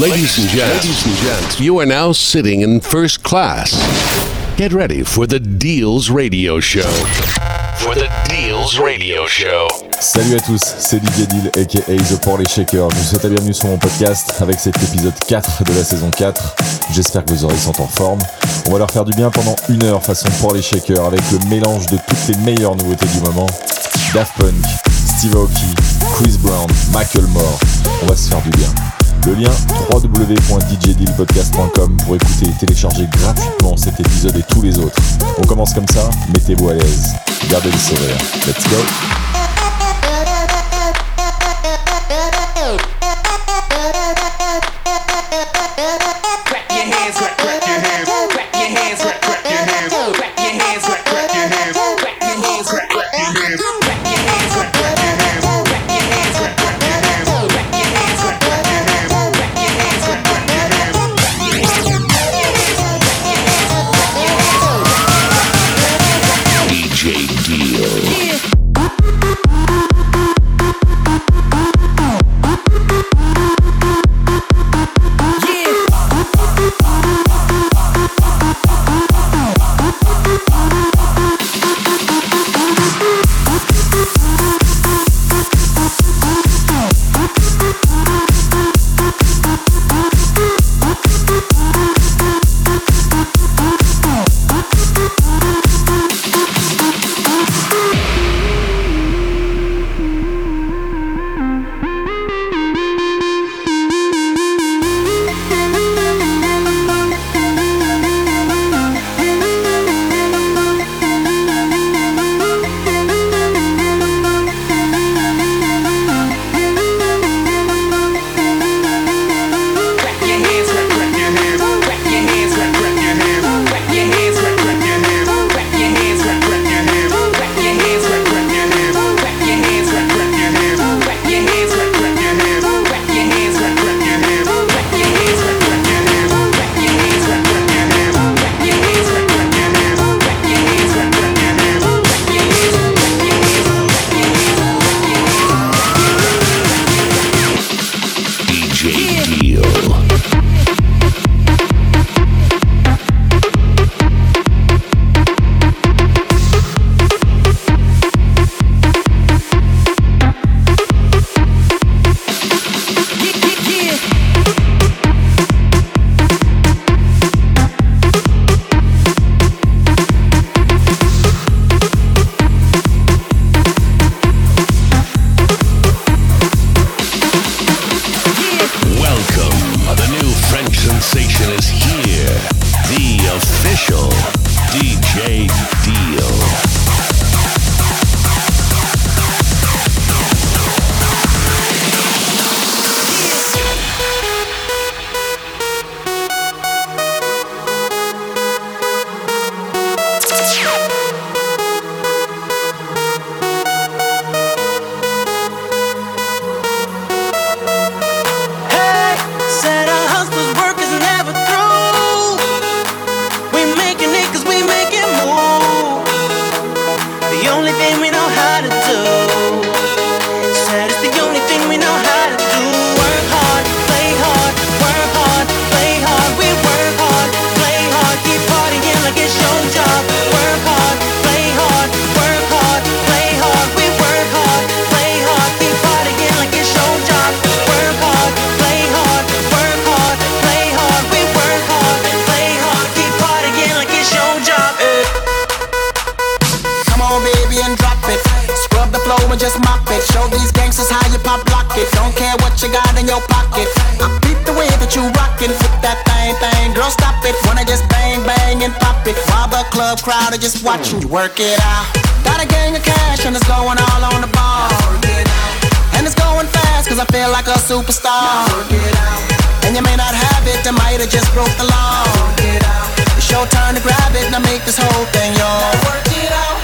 Ladies and gents, ladies and gents, you are now sitting in first class. Get ready for the Deals Radio Show. For the Deals Radio Show. Salut à tous, c'est Didier Deal aka The Porley Shaker. Je vous souhaite la bienvenue sur mon podcast avec cet épisode 4 de la saison 4. J'espère que vos oreilles sont en forme. On va leur faire du bien pendant une heure façon Porley Shaker avec le mélange de toutes les meilleures nouveautés du moment. Daft Punk, Steve Aoki, Chris Brown, Michael Moore. On va se faire du bien. Le lien www.djdealpodcast.com pour écouter et télécharger gratuitement cet épisode et tous les autres. On commence comme ça, mettez-vous à l'aise, gardez le sourire. Let's go! Work it out. Got a gang of cash and it's going all on the ball. And it's going fast cause I feel like a superstar. And you may not have it, I might have just broke the law. It's your turn to grab it, now make this whole thing yours. partying like it's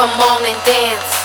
Come on and dance.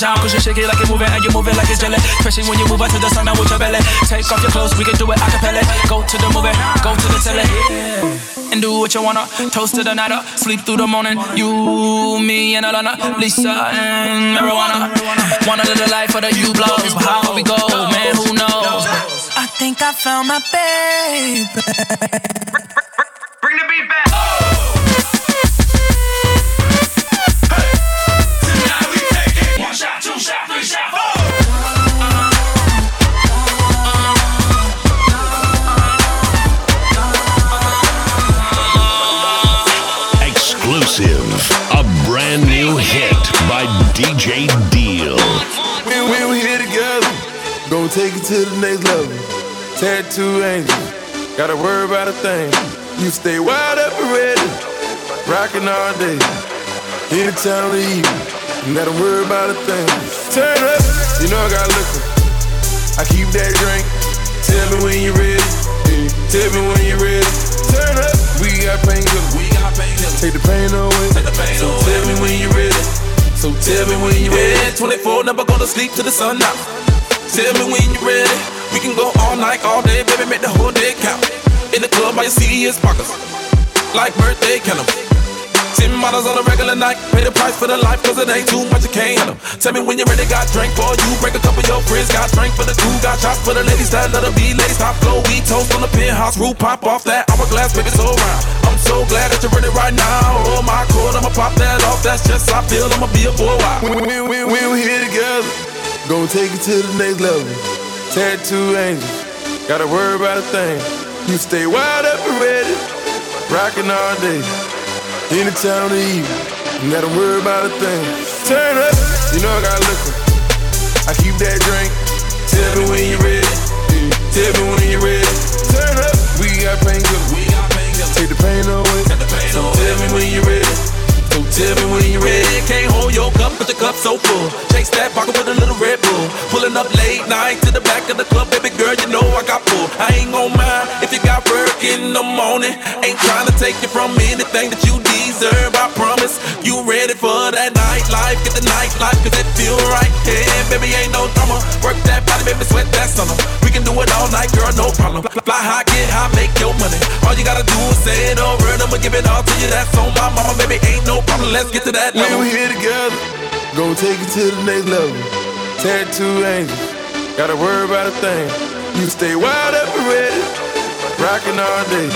Shake it like you're moving and you move it like it's jelly. Especially when you move out to the sun now with your belly. Take off your clothes, we can do it a cappella. Go to the movie, go to the telly. And do what you wanna. Toast to the night up, sleep through the morning. You, me, and Alana, Lisa, and marijuana. Wanna live the life of the U blows, but how we go, man, who knows? I think I found my baby. Bring the beat back. Oh! To the next level. Tattoo angel. Gotta worry about a thing. You stay wide up and ready. Rockin' all day. Anytime of the evening. Gotta worry about a thing. Turn up. You know I got liquor. I keep that drink. Tell me when you're ready. Tell me when you're ready. Turn up. We got painkillers. We got painkillers. Take the pain away. Take the pain so away. tell me when you're ready. So tell me when you're ready. 24, never gonna sleep till the sun out. Tell me when you're ready. We can go all night, all day, baby, make the whole day count. In the club, all you see is pockets. Like birthday candles. Ten models on a regular night. Pay the price for the life, cause it ain't too much, you can't handle. Tell me when you're ready, got drink for you. Break a couple of your friends, got drink for the crew. Got shots for the ladies that let her be ladies. Top flow, we toast on the penthouse roof. Pop off that hourglass, baby, so round I'm so glad that you're ready right now. Oh my god, I'ma pop that off. That's just how I feel. I'ma be a while. We, we, we, we, we here together. Gonna take it to the next level. Tattoo angel. Gotta worry about a thing. You stay wide up and ready. Rockin' all day. Anytime of the evening. You gotta worry about a thing. Turn up. You know I got liquor. I keep that drink. Tell me when you're ready. Tell me when you're ready. Turn up. We got. We got Take the pain away. Tell me when you're ready. Tell me when you're ready. Can't hold your cup, but your cup so full. Chase that pocket with a little Red Bull. Pulling up late night to the back of the club, baby girl, you know I got pull. I ain't gon' mind if you got work in the morning. Ain't trying to take you from anything that you deserve. I promise you ready for that nightlife. Get the nightlife, cause it feel right. Yeah, baby, ain't no drama. Work that body, baby, sweat that summer. We can do it all night, girl, no problem. Fly high, get high, make your money. All you gotta do is say it over, and I'ma give it all to you. That's on my mama, baby, ain't no problem. Let's get to that level. We here together, gonna take it to the next level. Tattoo angel, gotta worry about a thing. You stay wide up and ready, rockin' all day.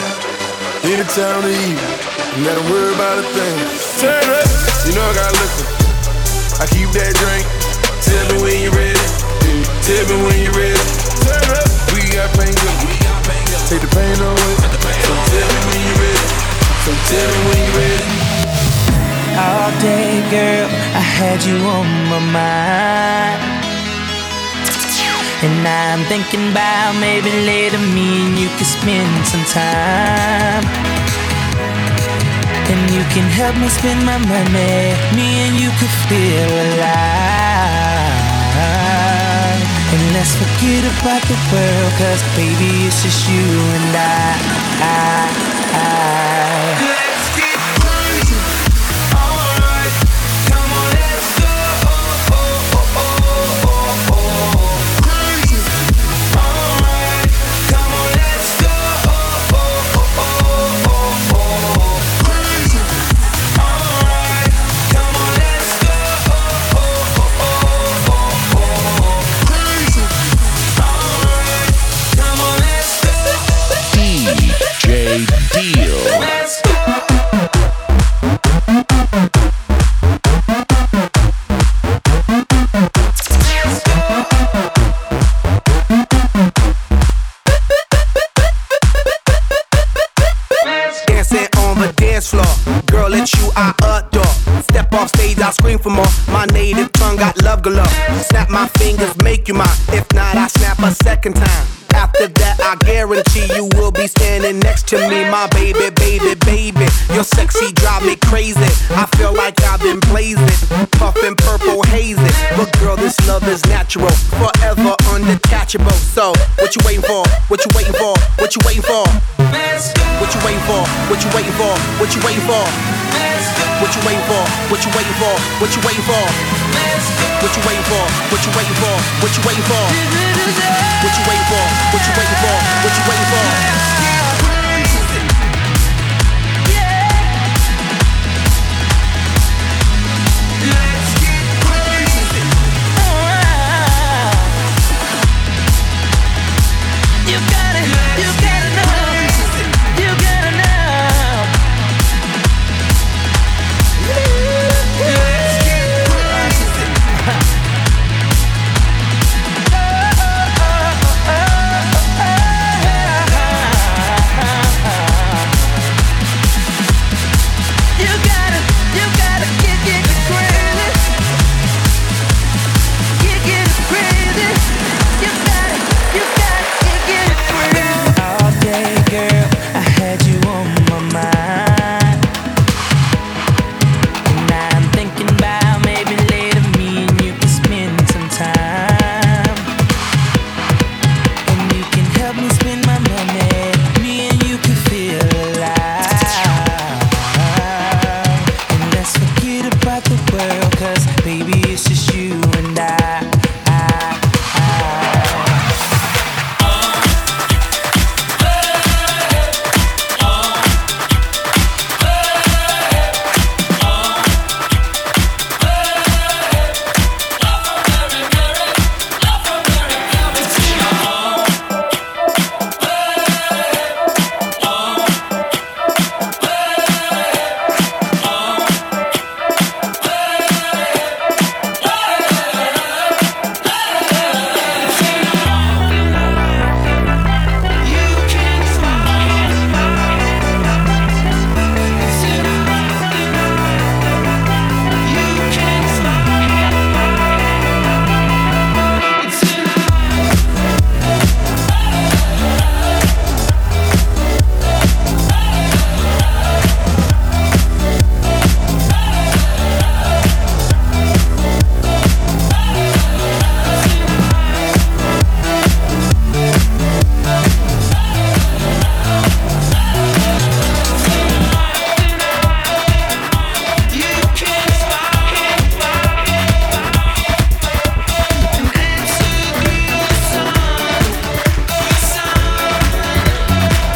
Anytime of the evening, you gotta worry about a thing. Turn up, you know I got liquor. I keep that drink. Tell me when you're ready. Tell me when you're ready. Turn up, we got. Take the pain away. So tell me when you're ready. So tell me when you're ready. All day, girl, I had you on my mind. And I'm thinking about maybe later me and you could spend some time. And you can help me spend my money. Me and you could feel alive. And let's forget about the world, cause baby, it's just you and I. I, I.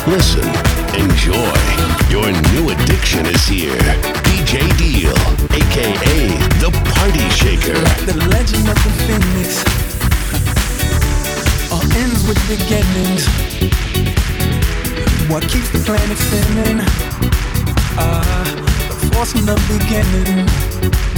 Listen, enjoy. Your new addiction is here. DJ Deal, aka the Party Shaker. Like the legend of the Phoenix. All ends with beginnings. What keeps the planet spinning? Uh, the force from the beginning.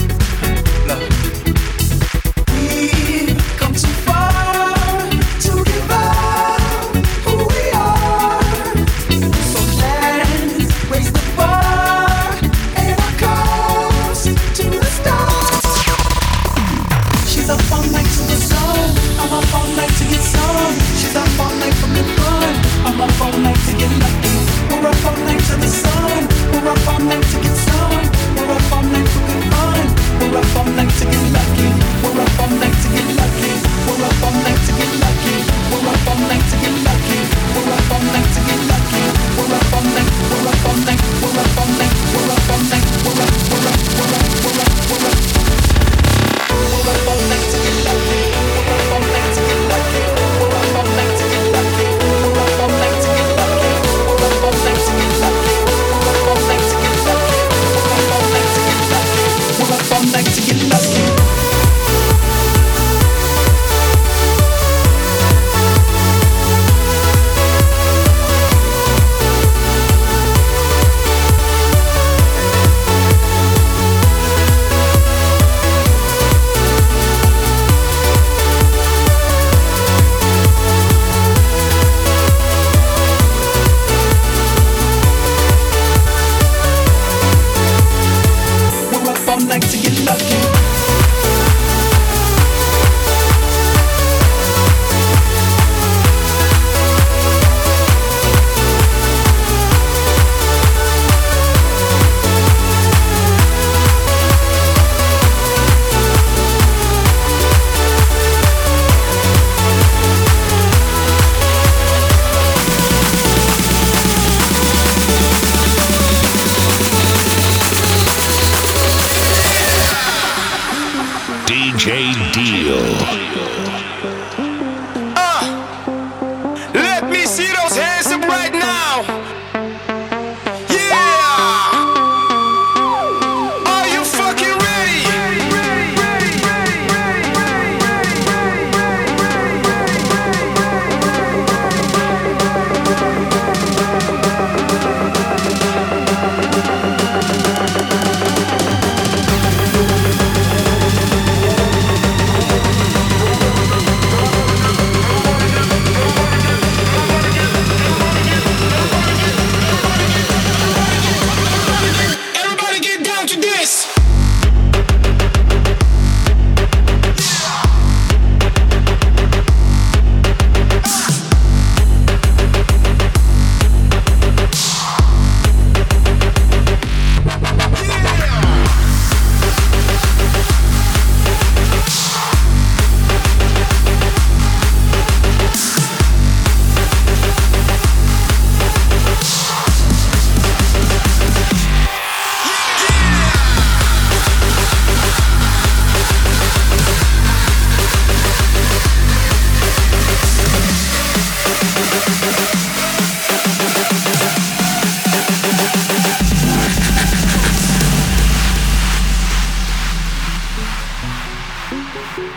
Thank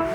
you.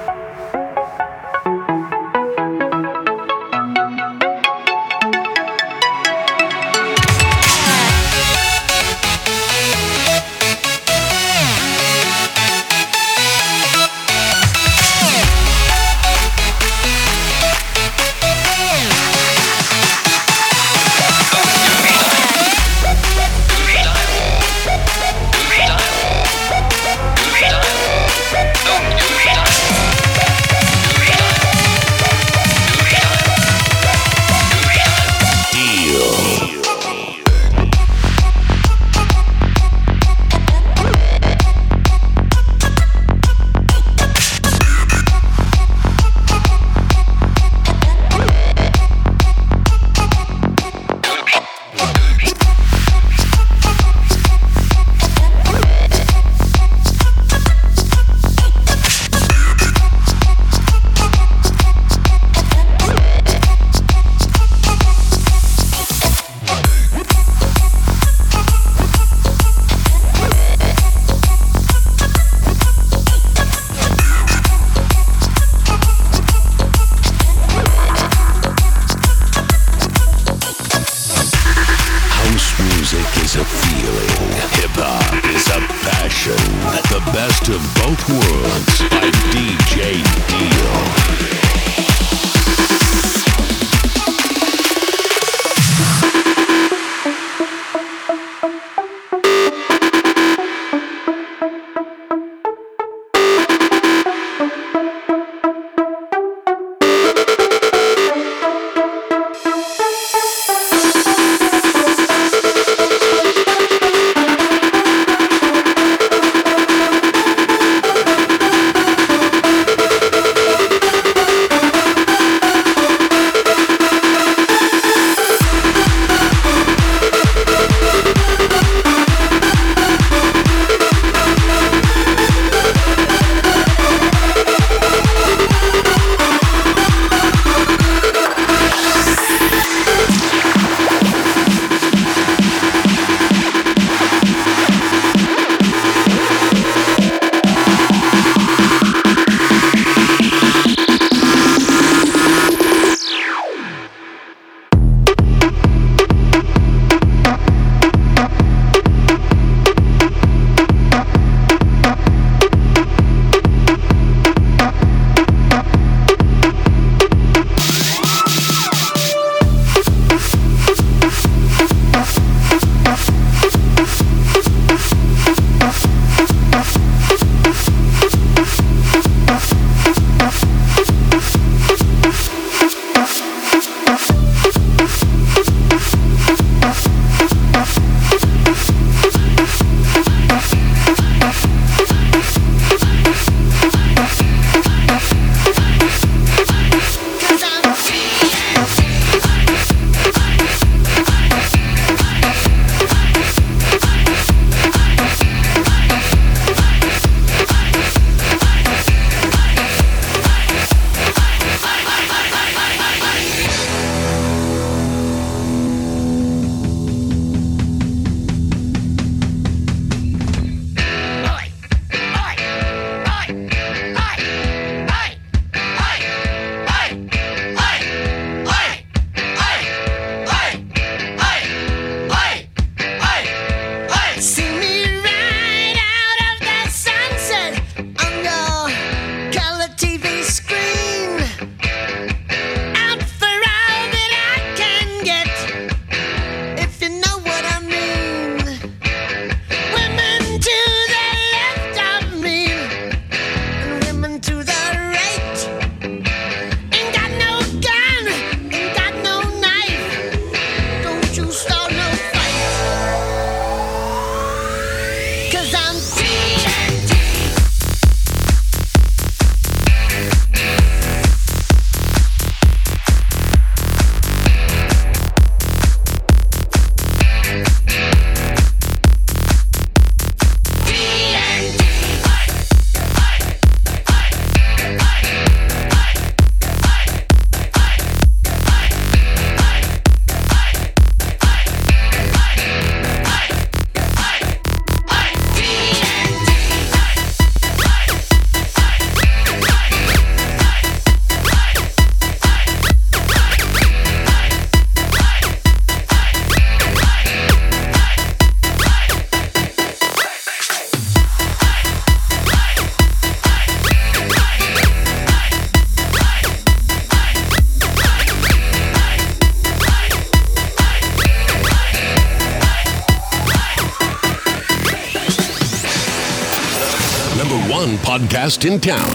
guest in town,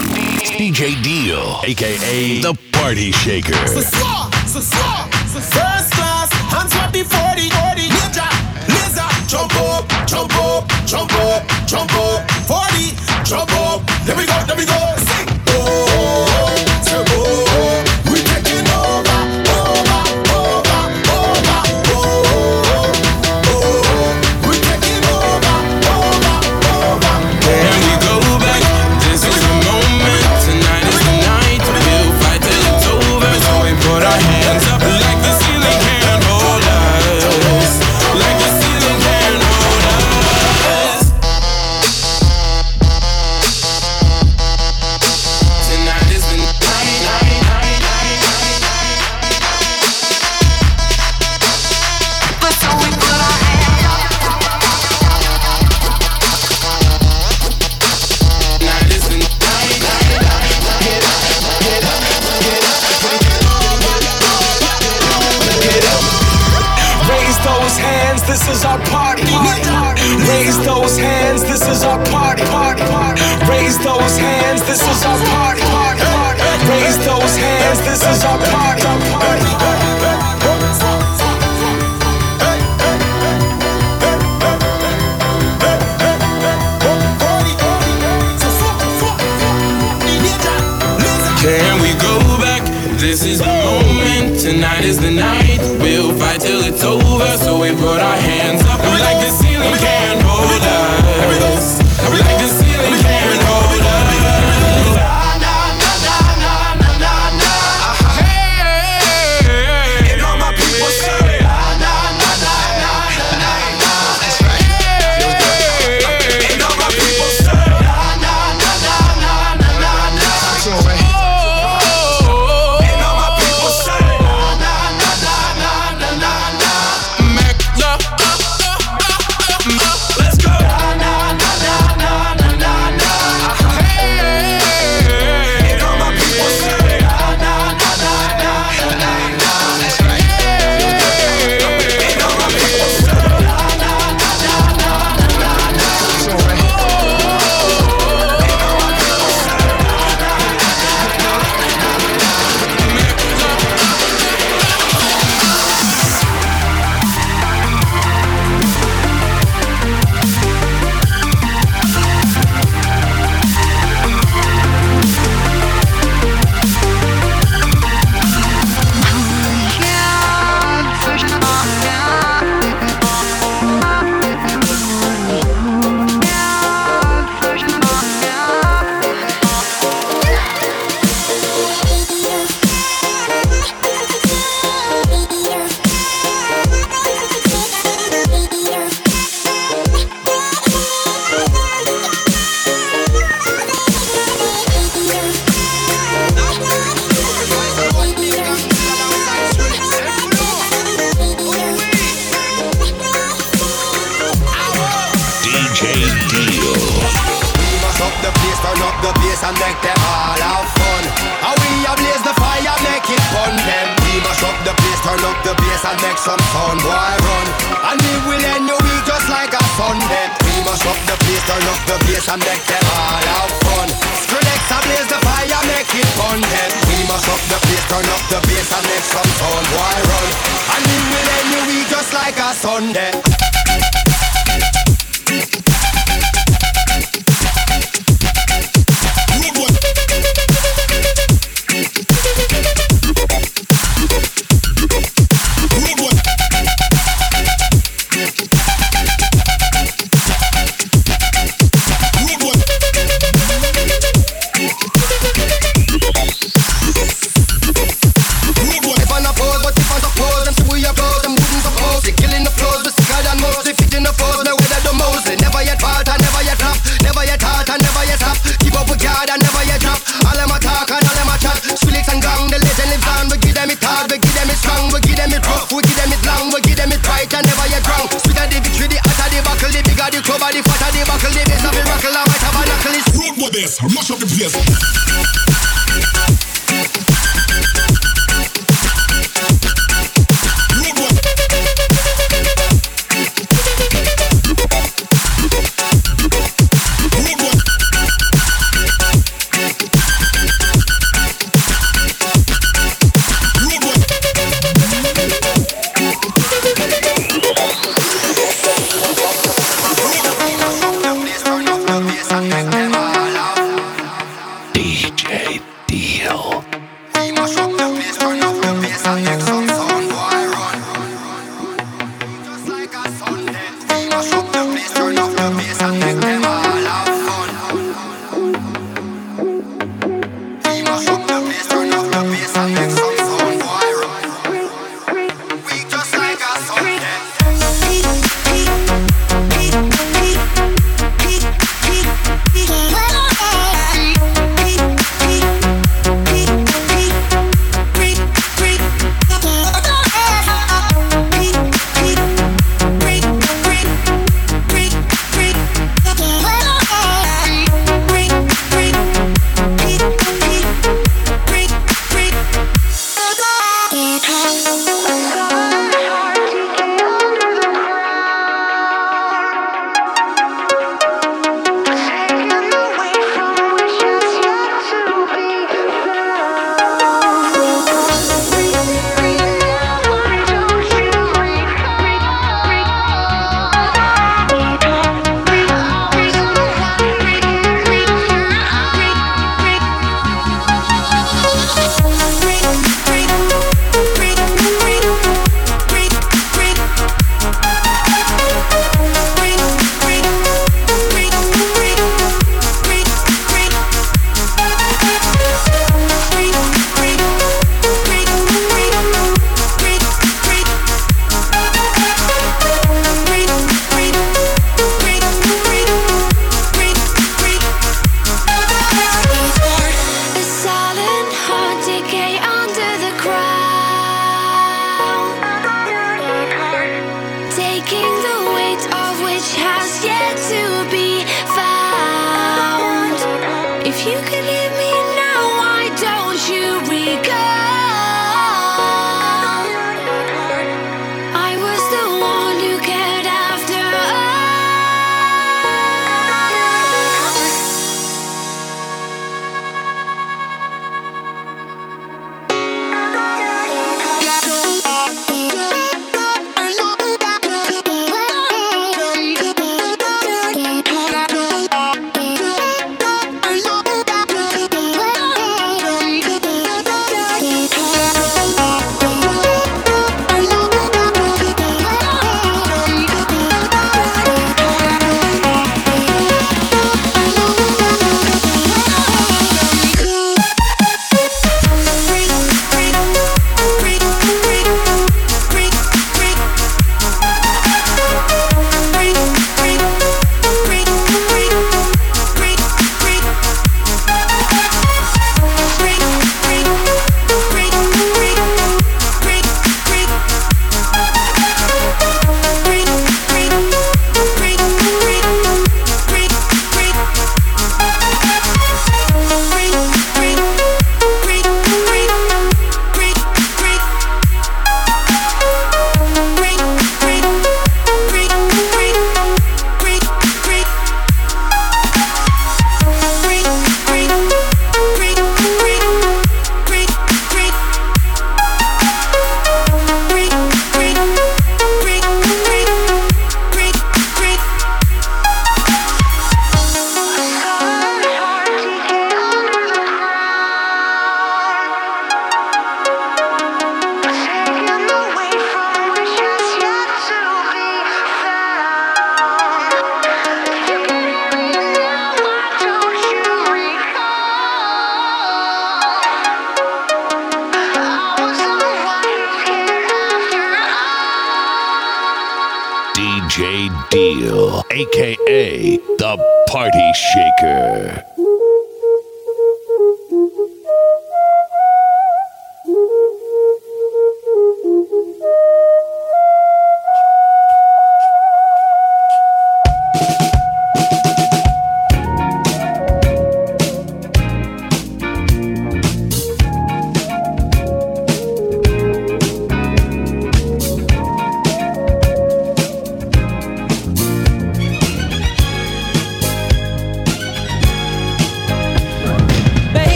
DJ Deal, aka The Party Shaker. First class, hands. Ninja, jump up, jump up, jump up, jump up. 40, jump up. There we go, there we go. Sing.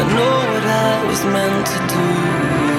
I know what I was meant to do.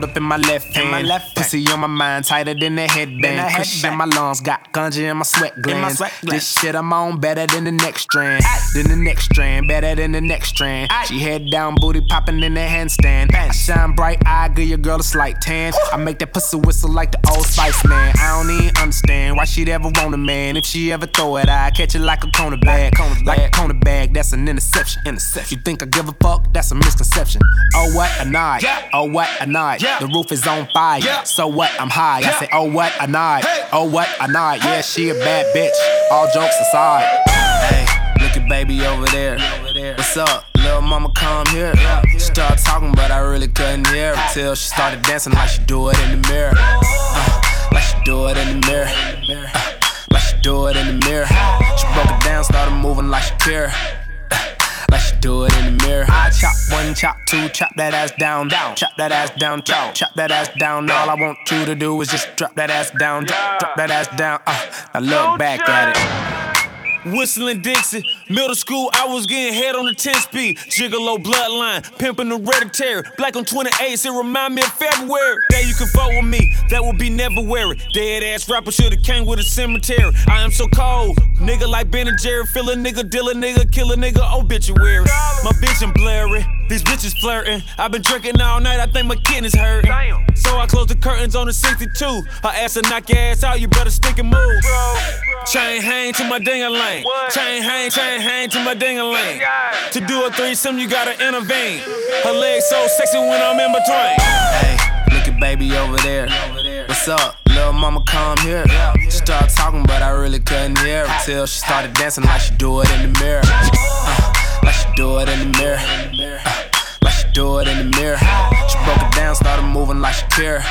Got one rolled up in my left on my mind, tighter than the headband. Cushion in my lungs, got ganja in my sweat glands. This shit I'm on better than the next strand. Than the next strand, better than the next strand. She head down, booty popping in the handstand. I shine bright, I give your girl a slight tan. I make that pussy whistle like the old Spice man. I don't even understand why she'd ever want a man. If she ever throw it, I catch it like a cornerback. Like a cornerback, that's an interception. Interception. You think I give a fuck? That's a misconception. Oh what a night. Oh what a night. The roof is on fire. So what? I'm high. I say, oh what a night. Oh what a night. Yeah, she a bad bitch. All jokes aside. Hey, look at baby over there. What's up? Little mama come here. She started talking, but I really couldn't hear her till she started dancing like she do it in the mirror. Uh, like she do it in the mirror. Uh, like she do it in the mirror. She broke it down, started moving like she care. She do it in the mirror. I chop one, chop two, chop that ass down, down, chop that ass down, chop, chop that ass down. All I want you to do is just drop that ass down, drop, drop that ass down. Uh, now look back at it. Whistling Dixie, middle school, I was getting head on the 10 speed. Gigolo bloodline, pimping the hereditary. Black on 28s, it remind me of February. That you can fuck with me, that would be never weary. Dead ass rapper should've came with a cemetery. I am so cold, nigga like Ben and Jerry. Fill a nigga, deal a nigga, kill a nigga, obituary. My bitch and blurry, these bitches flirting. I've been drinking all night, I think my kidneys hurting. So I close the curtains on the 62. Her ass will knock your ass out, you better stick and move. Chain hang to my ding a lane. Chain hang, chain hang to my ding a lane. To do a threesome, you gotta intervene. Her legs so sexy when I'm in between. Hey, look at baby over there. What's up? Little mama come here. She started talking, but I really couldn't hear her till she started dancing like she do it in the mirror. Uh, like she do it in the mirror. Uh, like she do it in the mirror. She broke it down, started moving like she care.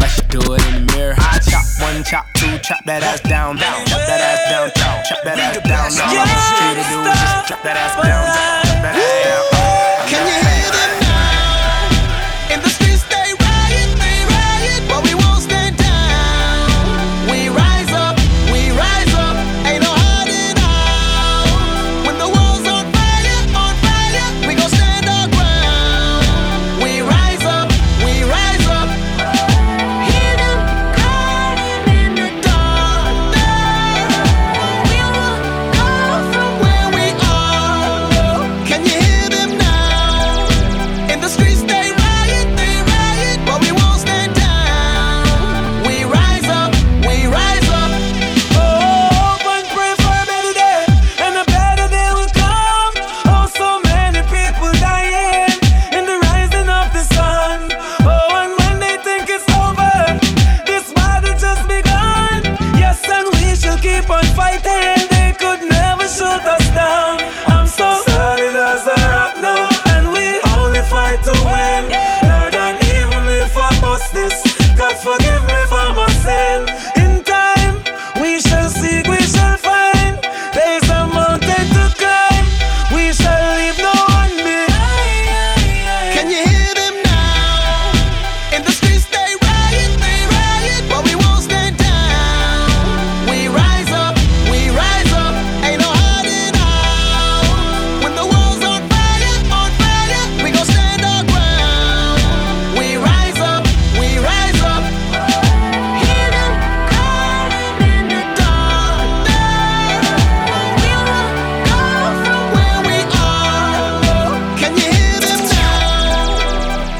Like she do it in the mirror. I chop one, chop two, chop that ass down, down, chop that ass down, chop, chop that ass down. All I want you to do is just drop that ass down, drop that ass down. Can you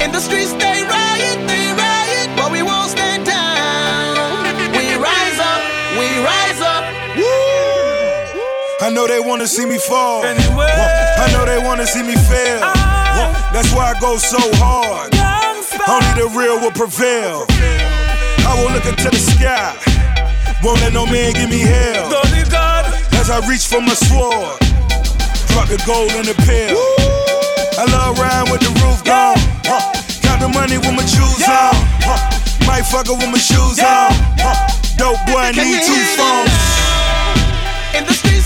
now? In the streets they riot, they riot, but we won't stand down. We rise up, we rise up. I know they wanna see me fall. I know they wanna see me fail. Ah. That's why I go so hard. Only the real will prevail. I will look into the sky. Won't let no man give me hell. As I reach for my sword, drop the gold in the pill. I love riding with the roof gone. Huh. Got the money with my shoes on. Huh. Might fuck with my shoes on. Huh. Dope boy, Can need two phones. In the streets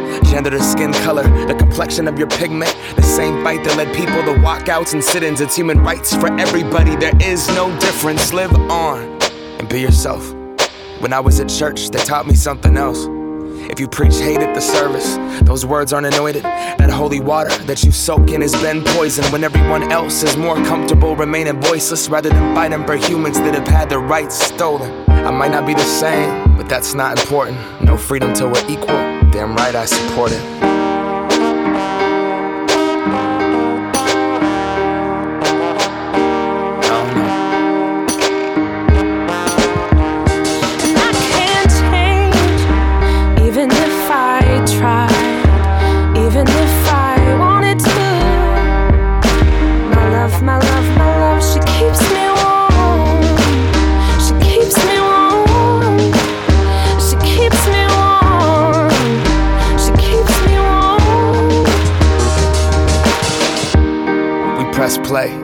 gender to skin color, the complexion of your pigment. The same fight that led people to walkouts and sit ins. It's human rights for everybody. There is no difference. Live on and be yourself. When I was at church, they taught me something else. If you preach hate at the service, those words aren't anointed. That holy water that you soak in has been poisoned when everyone else is more comfortable remaining voiceless rather than fighting for humans that have had their rights stolen. I might not be the same, but that's not important. No freedom till we're equal. Damn right I support it.